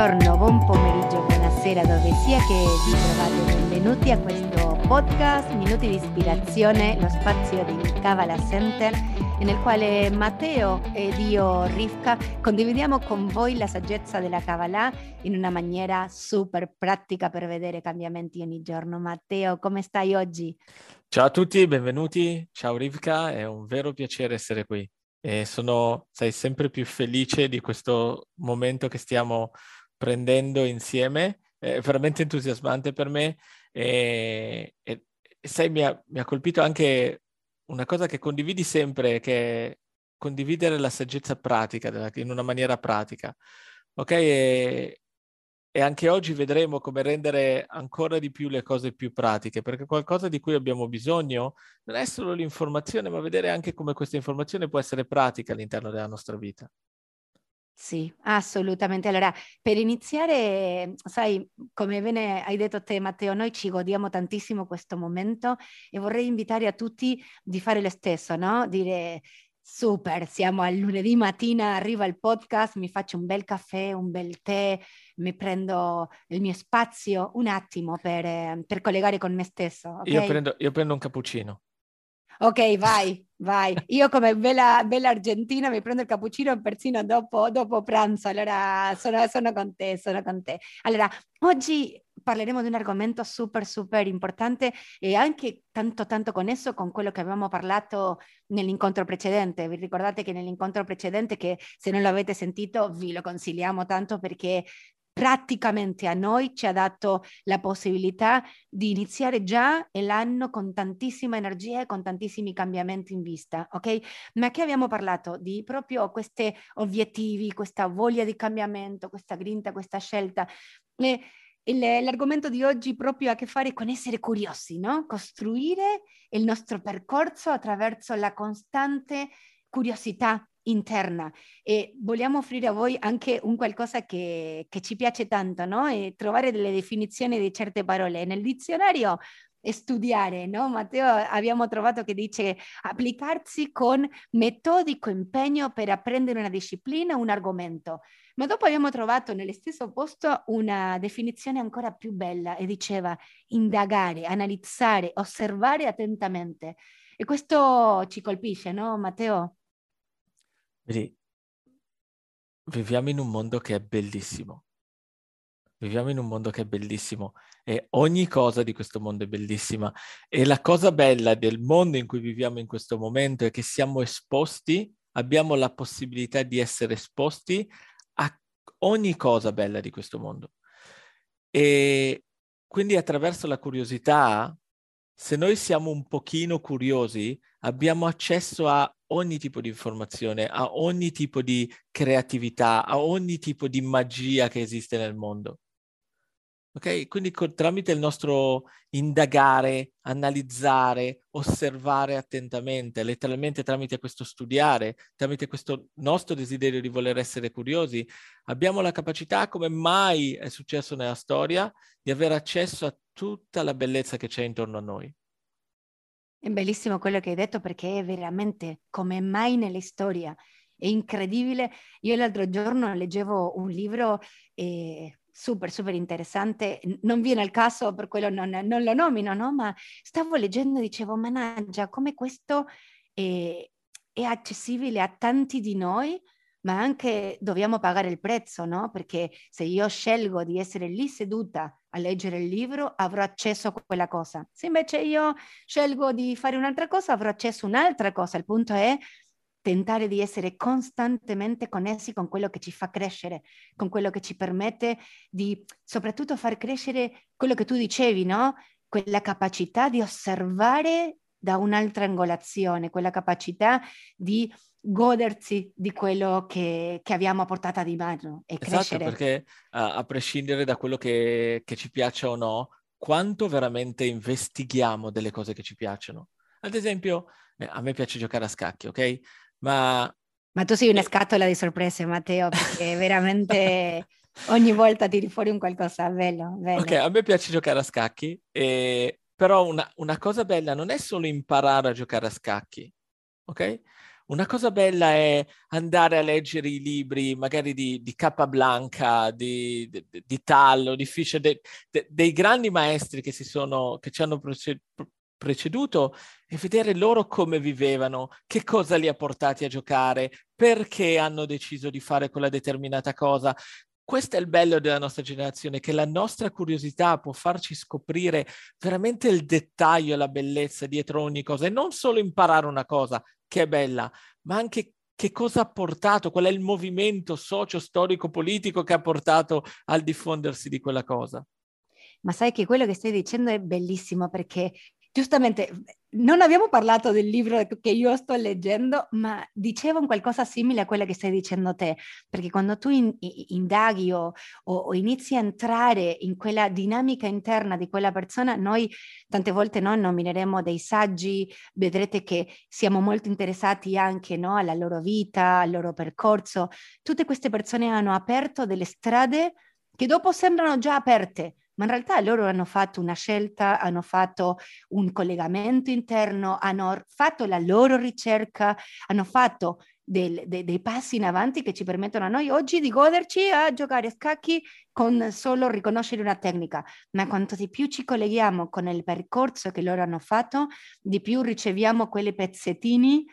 buongiorno, buon pomeriggio, buonasera, dove sia che vi trovate. Benvenuti a questo podcast Minuti di ispirazione, lo spazio di Kavala Center, nel quale Matteo ed io, Rivka, condividiamo con voi la saggezza della Kabbalah in una maniera super pratica per vedere cambiamenti ogni giorno. Matteo, come stai oggi? Ciao a tutti, benvenuti. Ciao Rivka, è un vero piacere essere qui e sono, sai, sempre più felice di questo momento che stiamo prendendo insieme. È veramente entusiasmante per me e, e sai, mi ha, mi ha colpito anche una cosa che condividi sempre, che è condividere la saggezza pratica, in una maniera pratica. Ok? E, e anche oggi vedremo come rendere ancora di più le cose più pratiche, perché qualcosa di cui abbiamo bisogno non è solo l'informazione, ma vedere anche come questa informazione può essere pratica all'interno della nostra vita. Sì, assolutamente. Allora, per iniziare, sai, come bene hai detto te Matteo, noi ci godiamo tantissimo questo momento e vorrei invitare a tutti di fare lo stesso, no? Dire Super, siamo al lunedì mattina, arriva il podcast, mi faccio un bel caffè, un bel tè, mi prendo il mio spazio un attimo per, per collegare con me stesso. Okay? Io, prendo, io prendo un cappuccino. Ok, vai, vai. Io come bella, bella argentina mi prendo il cappuccino persino dopo, dopo pranzo, allora sono, sono, con te, sono con te. Allora, oggi parleremo di un argomento super, super importante e anche tanto, tanto connesso con quello che avevamo parlato nell'incontro precedente. Vi ricordate che nell'incontro precedente, che se non l'avete sentito, vi lo consigliamo tanto perché praticamente a noi ci ha dato la possibilità di iniziare già l'anno con tantissima energia e con tantissimi cambiamenti in vista, ok? Ma che abbiamo parlato di proprio questi obiettivi, questa voglia di cambiamento, questa grinta, questa scelta. E l'argomento di oggi proprio ha a che fare con essere curiosi, no? Costruire il nostro percorso attraverso la costante curiosità interna e vogliamo offrire a voi anche un qualcosa che, che ci piace tanto, no? E trovare delle definizioni di certe parole. Nel dizionario studiare, no? Matteo abbiamo trovato che dice applicarsi con metodico impegno per apprendere una disciplina, un argomento. Ma dopo abbiamo trovato nello stesso posto una definizione ancora più bella e diceva indagare, analizzare, osservare attentamente. E questo ci colpisce, no, Matteo? Vedi, viviamo in un mondo che è bellissimo. Viviamo in un mondo che è bellissimo e ogni cosa di questo mondo è bellissima. E la cosa bella del mondo in cui viviamo in questo momento è che siamo esposti, abbiamo la possibilità di essere esposti a ogni cosa bella di questo mondo. E quindi attraverso la curiosità, se noi siamo un pochino curiosi, abbiamo accesso a ogni tipo di informazione, a ogni tipo di creatività, a ogni tipo di magia che esiste nel mondo. Ok? Quindi co- tramite il nostro indagare, analizzare, osservare attentamente, letteralmente tramite questo studiare, tramite questo nostro desiderio di voler essere curiosi, abbiamo la capacità, come mai è successo nella storia, di avere accesso a tutta la bellezza che c'è intorno a noi. È bellissimo quello che hai detto perché è veramente come mai nella storia. È incredibile. Io l'altro giorno leggevo un libro eh, super, super interessante. Non viene al caso, per quello non, non lo nomino, no? ma stavo leggendo e dicevo, managgia, come questo è, è accessibile a tanti di noi ma anche dobbiamo pagare il prezzo, no? Perché se io scelgo di essere lì seduta a leggere il libro, avrò accesso a quella cosa. Se invece io scelgo di fare un'altra cosa, avrò accesso a un'altra cosa. Il punto è tentare di essere costantemente connessi con quello che ci fa crescere, con quello che ci permette di soprattutto far crescere quello che tu dicevi, no? Quella capacità di osservare da un'altra angolazione, quella capacità di godersi di quello che, che abbiamo a portata di mano e esatto, crescere. perché a, a prescindere da quello che, che ci piace o no, quanto veramente investighiamo delle cose che ci piacciono. Ad esempio, eh, a me piace giocare a scacchi, ok? Ma... Ma tu sei una scatola di sorprese, Matteo, perché veramente ogni volta tiri fuori un qualcosa bello, bello. Ok, a me piace giocare a scacchi, e... però una, una cosa bella non è solo imparare a giocare a scacchi, ok? Una cosa bella è andare a leggere i libri, magari di, di Capablanca, di, di, di Tallo, di Fischer, de, de, dei grandi maestri che, sono, che ci hanno preceduto e vedere loro come vivevano, che cosa li ha portati a giocare, perché hanno deciso di fare quella determinata cosa. Questo è il bello della nostra generazione, che la nostra curiosità può farci scoprire veramente il dettaglio la bellezza dietro ogni cosa e non solo imparare una cosa, che è bella, ma anche che cosa ha portato, qual è il movimento socio-storico-politico che ha portato al diffondersi di quella cosa. Ma sai che quello che stai dicendo è bellissimo perché giustamente non abbiamo parlato del libro che io sto leggendo, ma dicevo un qualcosa simile a quello che stai dicendo te, perché quando tu in, indaghi o, o, o, inizi a entrare in quella dinamica interna di quella persona, noi tante volte no, nomineremo dei saggi, vedrete che siamo molto interessati anche no, alla loro vita, al loro percorso. Tutte queste persone hanno aperto delle strade che dopo sembrano già aperte, ma in realtà loro hanno fatto una scelta, hanno fatto un collegamento interno, hanno fatto la loro ricerca, hanno fatto del, de, dei passi in avanti che ci permettono a noi oggi di goderci a giocare a scacchi con solo riconoscere una tecnica, ma quanto di più ci colleghiamo con il percorso che loro hanno fatto, di più riceviamo quei pezzettini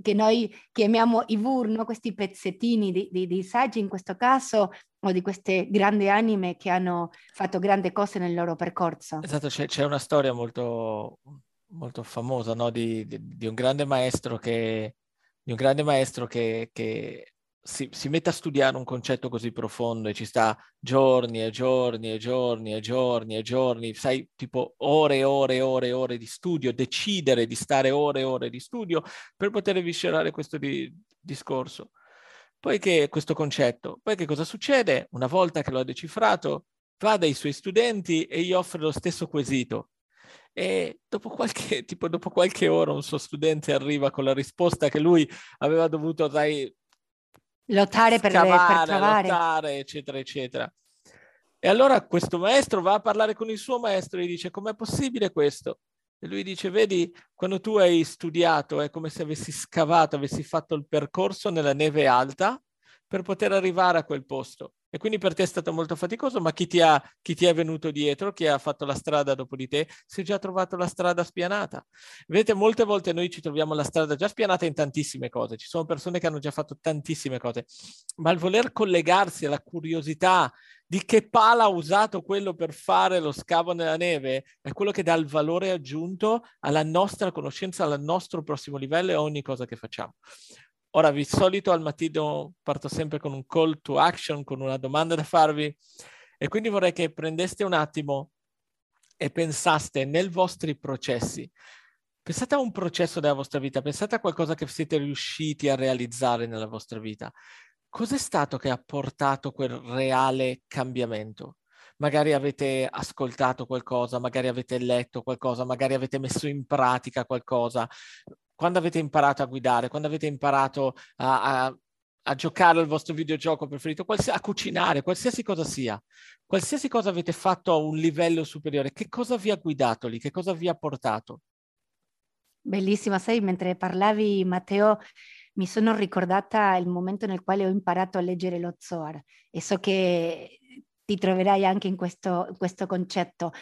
che noi chiamiamo i VUR, no? questi pezzettini di, di, di, saggi in questo caso, o di queste grandi anime che hanno fatto grandi cose nel loro percorso. Esatto, c'è, c'è una storia molto, molto famosa no? di, di, un grande maestro che, un grande maestro che, che si, si, mette a studiare un concetto così profondo e ci sta giorni e giorni e giorni e giorni e giorni, sai, tipo ore e ore e ore e ore di studio, decidere di stare ore e ore di studio per poter viscerare questo di, discorso. Poi che questo concetto, poi che cosa succede? Una volta che lo ha decifrato, va dai suoi studenti e gli offre lo stesso quesito. E dopo qualche, tipo, dopo qualche ora un suo studente arriva con la risposta che lui aveva dovuto, dai, lottare per, scavare, per trovare. lottare, eccetera, eccetera. E allora questo maestro va a parlare con il suo maestro e gli dice com'è possibile questo? E lui dice, vedi, quando tu hai studiato è come se avessi scavato, avessi fatto il percorso nella neve alta per poter arrivare a quel posto. E quindi per te è stato molto faticoso, ma chi ti, ha, chi ti è venuto dietro, chi ha fatto la strada dopo di te, si è già trovato la strada spianata. Vedete, molte volte noi ci troviamo la strada già spianata in tantissime cose, ci sono persone che hanno già fatto tantissime cose, ma il voler collegarsi alla curiosità di che pala ha usato quello per fare lo scavo nella neve è quello che dà il valore aggiunto alla nostra conoscenza, al nostro prossimo livello e a ogni cosa che facciamo. Ora, di solito al mattino parto sempre con un call to action, con una domanda da farvi e quindi vorrei che prendeste un attimo e pensaste nei vostri processi. Pensate a un processo della vostra vita, pensate a qualcosa che siete riusciti a realizzare nella vostra vita. Cos'è stato che ha portato quel reale cambiamento? Magari avete ascoltato qualcosa, magari avete letto qualcosa, magari avete messo in pratica qualcosa quando avete imparato a guidare, quando avete imparato a, a, a giocare al vostro videogioco preferito, a cucinare, qualsiasi cosa sia, qualsiasi cosa avete fatto a un livello superiore, che cosa vi ha guidato lì, che cosa vi ha portato? Bellissima, sai, mentre parlavi Matteo, mi sono ricordata il momento nel quale ho imparato a leggere lo Zohar e so che ti troverai anche in questo, questo concetto.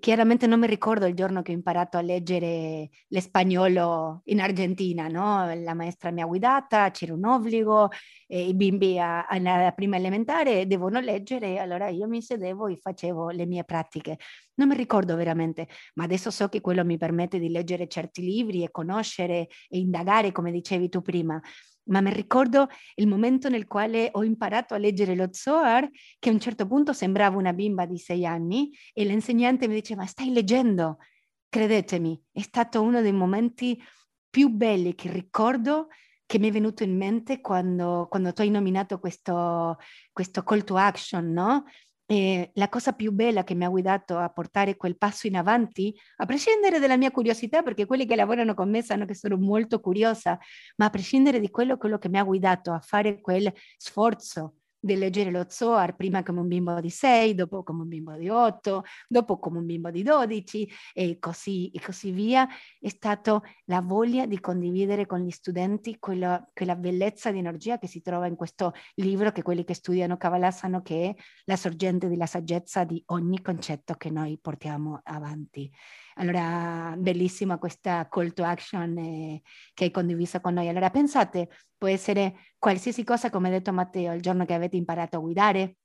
Chiaramente non mi ricordo il giorno che ho imparato a leggere l'espagnolo in Argentina, no? La maestra mi ha guidata, c'era un obbligo, i bimbi alla prima elementare devono leggere, allora io mi sedevo e facevo le mie pratiche. Non mi ricordo veramente, ma adesso so che quello mi permette di leggere certi libri e conoscere e indagare, come dicevi tu prima ma mi ricordo il momento nel quale ho imparato a leggere lo Zohar, che a un certo punto sembrava una bimba di sei anni e l'insegnante mi diceva, stai leggendo, credetemi, è stato uno dei momenti più belli che ricordo che mi è venuto in mente quando, quando tu hai nominato questo, questo call to action, no? E la cosa più bella che mi ha guidato a portare quel passo in avanti, a prescindere dalla mia curiosità, perché quelli che lavorano con me sanno che sono molto curiosa, ma a prescindere di quello, quello che mi ha guidato a fare quel sforzo di leggere lo Zohar prima come un bimbo di 6, dopo come un bimbo di 8, dopo come un bimbo di 12 e così, e così via, è stata la voglia di condividere con gli studenti quella, quella bellezza di energia che si trova in questo libro che quelli che studiano Kabbalah sanno che è la sorgente della saggezza di ogni concetto che noi portiamo avanti. Allora, bellissima questa call to action eh, che hai condiviso con noi. Allora, pensate, può essere qualsiasi cosa, come ha detto Matteo, il giorno che avete imparato a guidare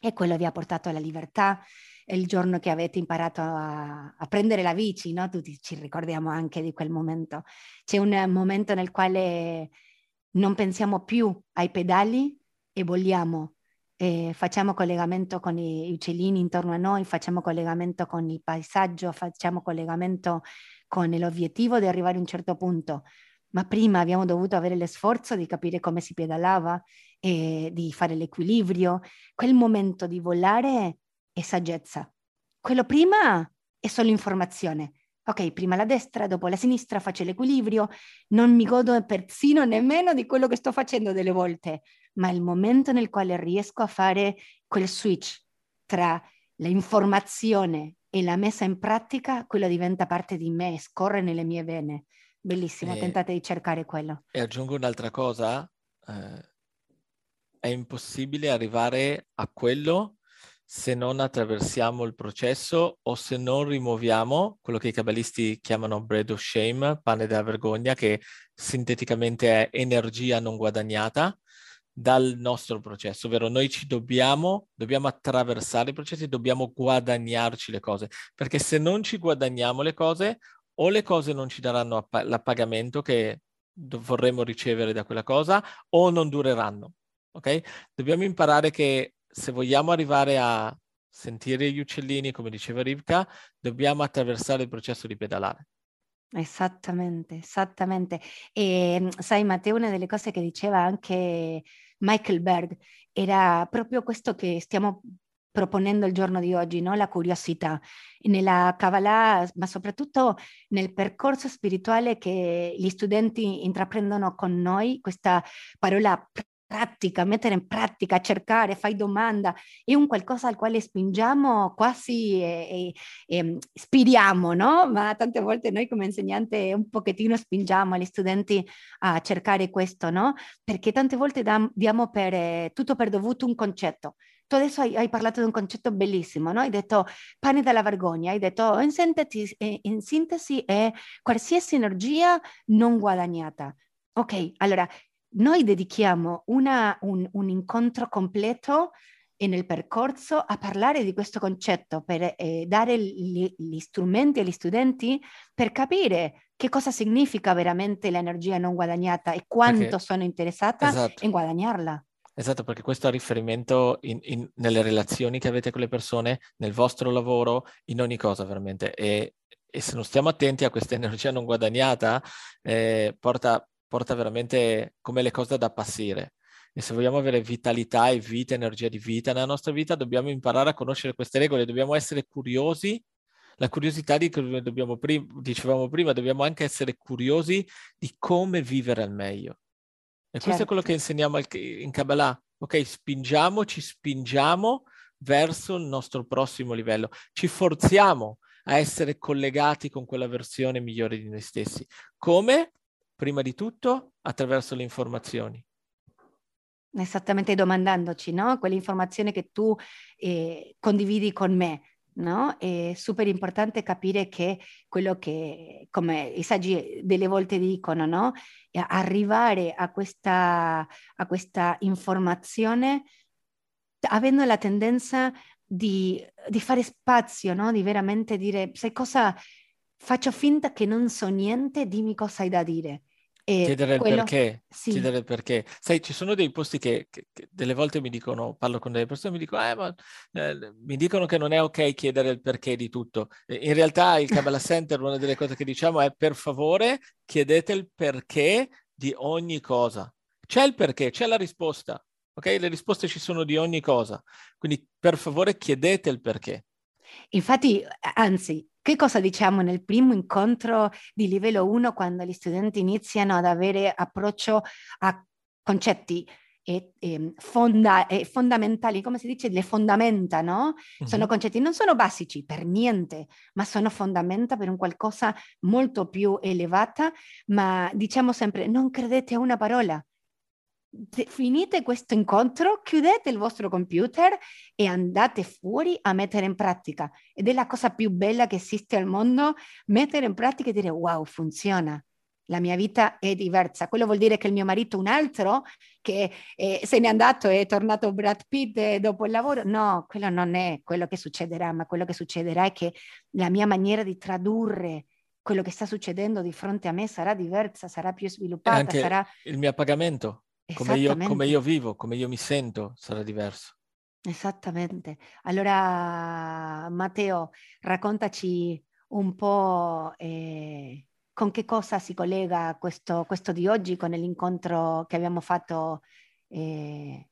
e quello vi ha portato alla libertà, il giorno che avete imparato a, a prendere la bici, no? Tutti ci ricordiamo anche di quel momento. C'è un momento nel quale non pensiamo più ai pedali e vogliamo eh, facciamo collegamento con gli uccellini intorno a noi, facciamo collegamento con il paesaggio, facciamo collegamento con l'obiettivo di arrivare a un certo punto. Ma prima abbiamo dovuto avere lo sforzo di capire come si pedalava, e di fare l'equilibrio. Quel momento di volare è saggezza. Quello prima è solo informazione. Ok, prima la destra, dopo la sinistra faccio l'equilibrio, non mi godo persino nemmeno di quello che sto facendo delle volte, ma il momento nel quale riesco a fare quel switch tra l'informazione e la messa in pratica, quello diventa parte di me, scorre nelle mie vene. Bellissimo, e, tentate di cercare quello. E aggiungo un'altra cosa, eh, è impossibile arrivare a quello se non attraversiamo il processo o se non rimuoviamo quello che i cabalisti chiamano bread of shame, pane della vergogna, che sinteticamente è energia non guadagnata, dal nostro processo, ovvero noi ci dobbiamo, dobbiamo attraversare i processi, dobbiamo guadagnarci le cose, perché se non ci guadagniamo le cose, o le cose non ci daranno l'appagamento che vorremmo ricevere da quella cosa, o non dureranno, ok? Dobbiamo imparare che se vogliamo arrivare a sentire gli uccellini, come diceva Rivka, dobbiamo attraversare il processo di pedalare. Esattamente, esattamente. E sai Matteo, una delle cose che diceva anche Michael Berg, era proprio questo che stiamo proponendo il giorno di oggi, no? la curiosità, nella Kabbalah, ma soprattutto nel percorso spirituale che gli studenti intraprendono con noi, questa parola pratica, mettere in pratica, cercare, fai domanda, è un qualcosa al quale spingiamo quasi e, e, e spiriamo, no? Ma tante volte noi come insegnante un pochettino spingiamo gli studenti a cercare questo, no? Perché tante volte dam, diamo per, eh, tutto per dovuto un concetto. Tu adesso hai, hai, parlato di un concetto bellissimo, no? Hai detto pane dalla vergogna, hai detto in sintesi, eh, in sintesi è qualsiasi energia non guadagnata. Ok, allora noi dedichiamo una, un, un, incontro completo e nel percorso a parlare di questo concetto per eh, dare gli, gli, strumenti agli studenti per capire che cosa significa veramente l'energia non guadagnata e quanto perché, sono interessata esatto. in guadagnarla. Esatto, perché questo ha riferimento in, in, nelle relazioni che avete con le persone, nel vostro lavoro, in ogni cosa veramente. E, e se non stiamo attenti a questa energia non guadagnata, eh, porta porta veramente come le cose da appassire. E se vogliamo avere vitalità e vita, energia di vita nella nostra vita, dobbiamo imparare a conoscere queste regole, dobbiamo essere curiosi. La curiosità di cui dobbiamo prim- dicevamo prima, dobbiamo anche essere curiosi di come vivere al meglio. E certo. questo è quello che certo. insegniamo in Kabbalah. Ok, spingiamo, ci spingiamo verso il nostro prossimo livello. Ci forziamo a essere collegati con quella versione migliore di noi stessi. Come? Prima di tutto attraverso le informazioni. Esattamente domandandoci, no? Quell'informazione che tu eh, condividi con me, no? È super importante capire che quello che, come i saggi delle volte dicono, no? Arrivare a questa, a questa informazione avendo la tendenza di, di fare spazio, no? Di veramente dire, sai cosa, faccio finta che non so niente, dimmi cosa hai da dire. E chiedere quello... il perché, sì. chiedere il perché. Sai, ci sono dei posti che, che, che, delle volte mi dicono, parlo con delle persone, mi dicono, eh, ma, eh, mi dicono che non è ok chiedere il perché di tutto. In realtà il Kabbalah Center, una delle cose che diciamo è per favore chiedete il perché di ogni cosa. C'è il perché, c'è la risposta. Ok? Le risposte ci sono di ogni cosa. Quindi per favore chiedete il perché. Infatti, anzi, che cosa diciamo nel primo incontro di livello 1 quando gli studenti iniziano ad avere approccio a concetti? e, e fonda, e fondamentali, come si dice, le fondamenta, no? Mm-hmm. Sono concetti, non sono basici per niente, ma sono fondamenta per un qualcosa molto più elevata, ma diciamo sempre, non credete a una parola, finite questo incontro, chiudete il vostro computer e andate fuori a mettere in pratica. Ed è la cosa più bella che esiste al mondo, mettere in pratica e dire wow, funziona. La mia vita è diversa. Quello vuol dire che il mio marito un altro, che eh, se n'è andato e è tornato Brad Pitt eh, dopo il lavoro. No, quello non è quello che succederà, ma quello che succederà è che la mia maniera di tradurre quello che sta succedendo di fronte a me sarà diversa, sarà più sviluppata. Anche sarà... il mio pagamento come io, come io vivo, come io mi sento sarà diverso. Esattamente. Allora, Matteo, raccontaci un po' eh, con che cosa si collega questo, questo, di oggi con l'incontro che abbiamo fatto eh,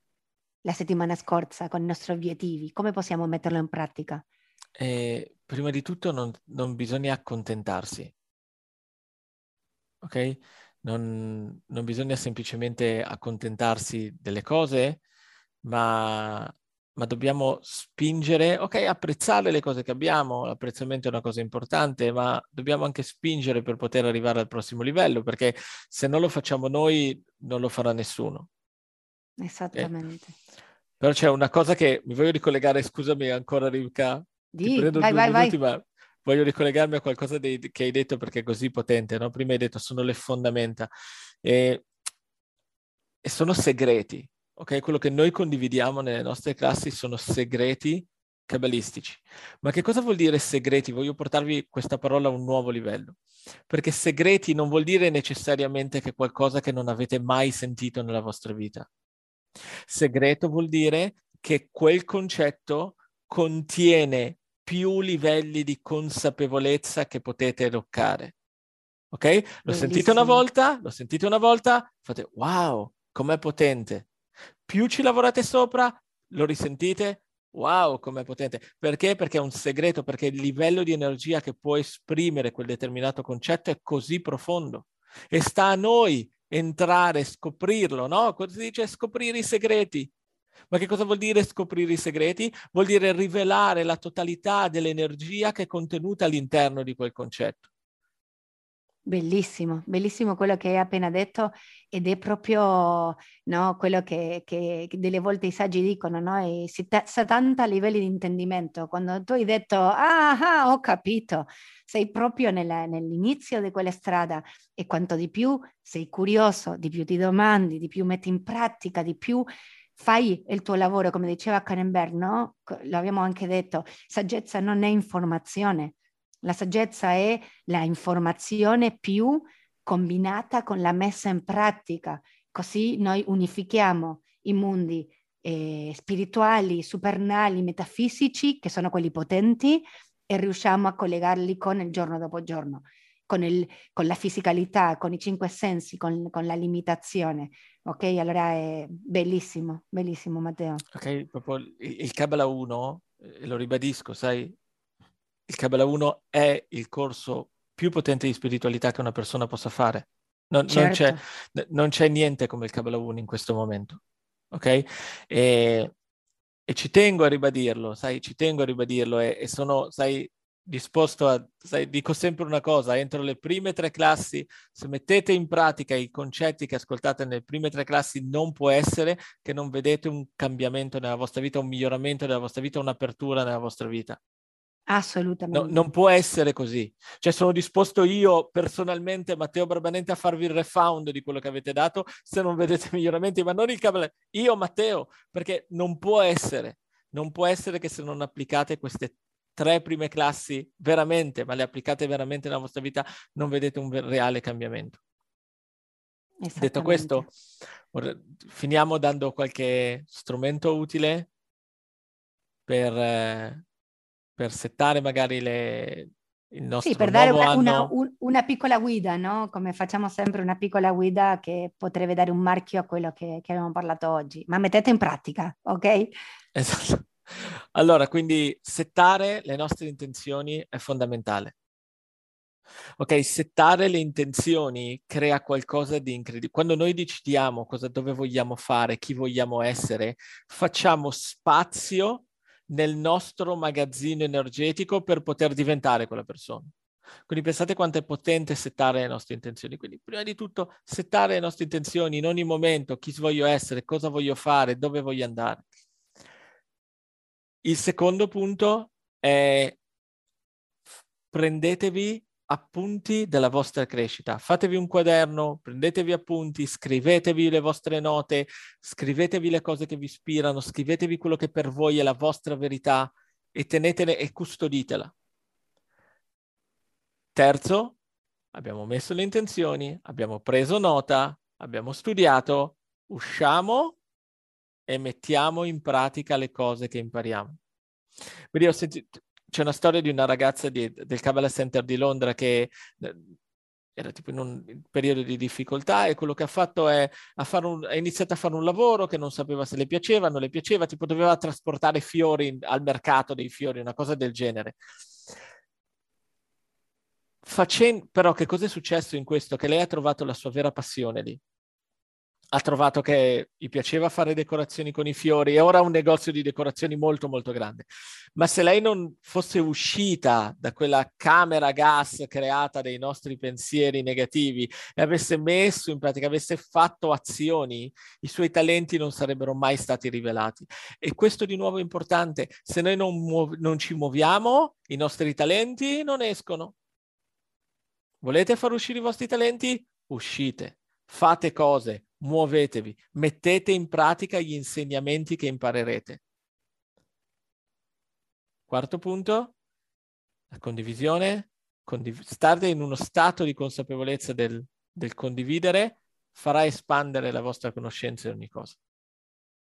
la settimana scorsa con i nostri obiettivi. Come possiamo metterlo in pratica? Eh, prima di tutto non, non bisogna accontentarsi. Ok? Non, non bisogna semplicemente accontentarsi delle cose, ma, ma dobbiamo spingere, ok, apprezzare le cose che abbiamo, l'apprezzamento è una cosa importante, ma dobbiamo anche spingere per poter arrivare al prossimo livello, perché se non lo facciamo noi, non lo farà nessuno. Esattamente. Okay? Però c'è una cosa che mi voglio ricollegare, scusami ancora Rivka, prendo vai, vai, minuti, vai. ma voglio ricollegarmi a qualcosa dei, che hai detto perché è così potente, no? Prima hai detto sono le fondamenta e, e sono segreti, ok? Quello che noi condividiamo nelle nostre classi sono segreti cabalistici. Ma che cosa vuol dire segreti? Voglio portarvi questa parola a un nuovo livello, perché segreti non vuol dire necessariamente che qualcosa che non avete mai sentito nella vostra vita. Segreto vuol dire che quel concetto contiene più livelli di consapevolezza che potete toccare. Ok? L'ho Bellissimo. sentito una volta, l'ho sentito una volta, fate wow, com'è potente. Più ci lavorate sopra, lo risentite, wow, com'è potente. Perché? Perché è un segreto, perché il livello di energia che può esprimere quel determinato concetto è così profondo. E sta a noi entrare, scoprirlo, no? Cosa si dice? Scoprire i segreti. Ma che cosa vuol dire scoprire i segreti? Vuol dire rivelare la totalità dell'energia che è contenuta all'interno di quel concetto. Bellissimo, bellissimo quello che hai appena detto ed è proprio no, quello che, che, delle volte i saggi dicono, no? E si tanta a livelli di intendimento. Quando tu hai detto, ah, ah ho capito, sei proprio nella, nell'inizio di quella strada e quanto di più sei curioso, di più ti domandi, di più metti in pratica, di più fai il tuo lavoro, come diceva Karenberg, no? L'abbiamo anche detto, saggezza non è informazione, la saggezza è la informazione più combinata con la messa in pratica, così noi unifichiamo i mondi eh, spirituali, supernali, metafisici, che sono quelli potenti, e riusciamo a collegarli con il giorno dopo giorno con, il, con la fisicalità, con i cinque sensi, con, con, la limitazione. Ok, allora è bellissimo, bellissimo Matteo. Ok, proprio il, il Kabbalah 1, e lo ribadisco, sai, il Kabbalah 1 è il corso più potente di spiritualità che una persona possa fare. Non, certo. non, c'è, certo. non c'è, niente come il Kabbalah 1 in questo momento. Ok? E, e, ci tengo a ribadirlo, sai, ci tengo a ribadirlo e, e sono, sai, disposto a, sai, dico sempre una cosa, entro le prime tre classi, se mettete in pratica i concetti che ascoltate nelle prime tre classi, non può essere che non vedete un cambiamento nella vostra vita, un miglioramento nella vostra vita, un'apertura nella vostra vita. Assolutamente. No, non può essere così. Cioè sono disposto io personalmente, Matteo Barbanente, a farvi il refound di quello che avete dato se non vedete miglioramenti, ma non il cavolo. Io, Matteo, perché non può essere. Non può essere che se non applicate queste tre prime classi veramente, ma le applicate veramente nella vostra vita, non vedete un reale cambiamento. Detto questo, finiamo dando qualche strumento utile per, per settare magari le, il nostro Sì, per dare una, una, una, piccola guida, no? Come facciamo sempre una piccola guida che potrebbe dare un marchio a quello che, che abbiamo parlato oggi. Ma mettete in pratica, ok? Esatto. Allora, quindi settare le nostre intenzioni è fondamentale. Ok, settare le intenzioni crea qualcosa di incredibile. Quando noi decidiamo cosa, dove vogliamo fare, chi vogliamo essere, facciamo spazio nel nostro magazzino energetico per poter diventare quella persona. Quindi pensate quanto è potente settare le nostre intenzioni. Quindi prima di tutto settare le nostre intenzioni in ogni momento, chi voglio essere, cosa voglio fare, dove voglio andare. Il secondo punto è prendetevi appunti della vostra crescita. Fatevi un quaderno, prendetevi appunti, scrivetevi le vostre note, scrivetevi le cose che vi ispirano, scrivetevi quello che per voi è la vostra verità e tenetele e custoditela. Terzo, abbiamo messo le intenzioni, abbiamo preso nota, abbiamo studiato, usciamo e mettiamo in pratica le cose che impariamo. Quindi ho sentito, c'è una storia di una ragazza di, del Kabbalah Center di Londra che eh, era tipo in un periodo di difficoltà e quello che ha fatto è ha, un, ha, iniziato a fare un lavoro che non sapeva se le piaceva, non le piaceva, tipo doveva trasportare fiori al mercato dei fiori, una cosa del genere. Facendo, però che cosa è successo in questo? Che lei ha trovato la sua vera passione lì ha trovato che gli piaceva fare decorazioni con i fiori e ora ha un negozio di decorazioni molto molto grande. Ma se lei non fosse uscita da quella camera gas creata dai nostri pensieri negativi e avesse messo in pratica, avesse fatto azioni, i suoi talenti non sarebbero mai stati rivelati. E questo di nuovo è importante, se noi non, muov- non ci muoviamo, i nostri talenti non escono. Volete far uscire i vostri talenti? Uscite, fate cose, muovetevi, mettete in pratica gli insegnamenti che imparerete. Quarto punto, la condivisione, condiv- stare in uno stato di consapevolezza del, del condividere farà espandere la vostra conoscenza di ogni cosa.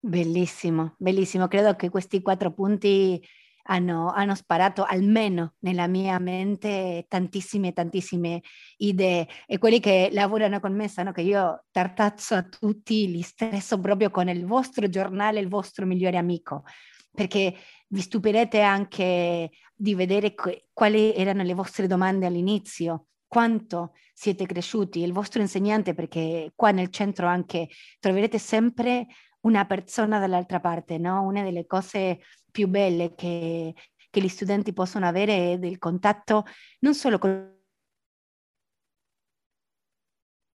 Bellissimo, bellissimo. Credo che questi quattro punti hanno, hanno, sparato almeno nella mia mente tantissime, tantissime idee e quelli che lavorano con me sanno che io tartazzo a tutti, li stresso proprio con il vostro giornale, il vostro migliore amico, perché vi stupirete anche di vedere quali erano le vostre domande all'inizio, quanto siete cresciuti, il vostro insegnante, perché qua nel centro anche troverete sempre una persona dall'altra parte, no? Una delle cose più belle che, che gli studenti possono avere è del contatto non solo con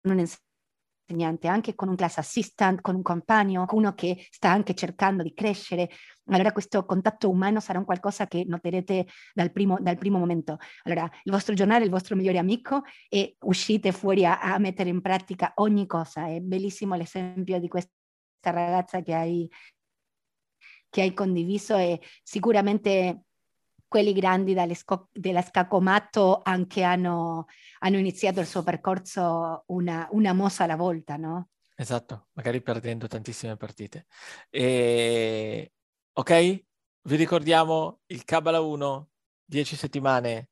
un insegnante, anche con un class assistant, con un compagno, uno che sta anche cercando di crescere. Allora questo contatto umano sarà un qualcosa che noterete dal primo, dal primo momento. Allora il vostro giornale è il vostro migliore amico e uscite fuori a, a mettere in pratica ogni cosa. È bellissimo l'esempio di questa ragazza che hai, che hai condiviso e sicuramente quelli grandi della Scacomatto anche hanno, hanno, iniziato il suo percorso una, una mossa alla volta, no? Esatto, magari perdendo tantissime partite. E... Ok, vi ricordiamo il Kabbalah 1, 10 settimane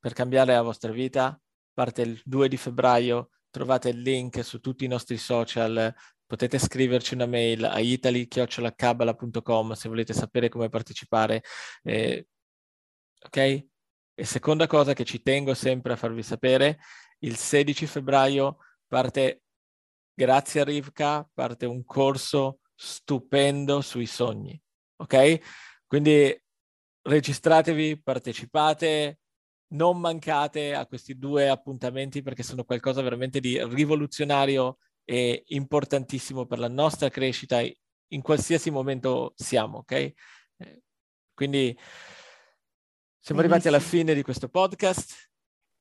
per cambiare la vostra vita, parte il 2 di febbraio, trovate il link su tutti i nostri social, potete scriverci una mail a italy.cabala.com se volete sapere come partecipare. Eh, ok? E seconda cosa che ci tengo sempre a farvi sapere, il 16 febbraio parte, grazie a Rivka, parte un corso stupendo sui sogni. Ok? Quindi registratevi, partecipate, non mancate a questi due appuntamenti perché sono qualcosa veramente di rivoluzionario è importantissimo per la nostra crescita in qualsiasi momento siamo, ok? Eh, quindi siamo Benissimo. arrivati alla fine di questo podcast.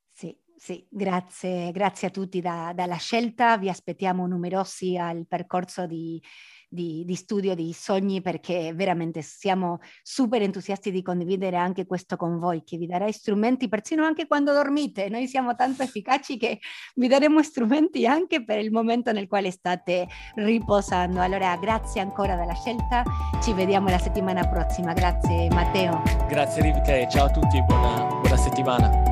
Sì, sì, grazie, grazie a tutti da, dalla scelta, vi aspettiamo numerosi al percorso di di, di, studio di sogni perché veramente siamo super entusiasti di condividere anche questo con voi che vi darà strumenti persino anche quando dormite. Noi siamo tanto efficaci che vi daremo strumenti anche per il momento nel quale state riposando. Allora grazie ancora della scelta, ci vediamo la settimana prossima. Grazie Matteo. Grazie Rivka ciao a tutti, buona, buona settimana.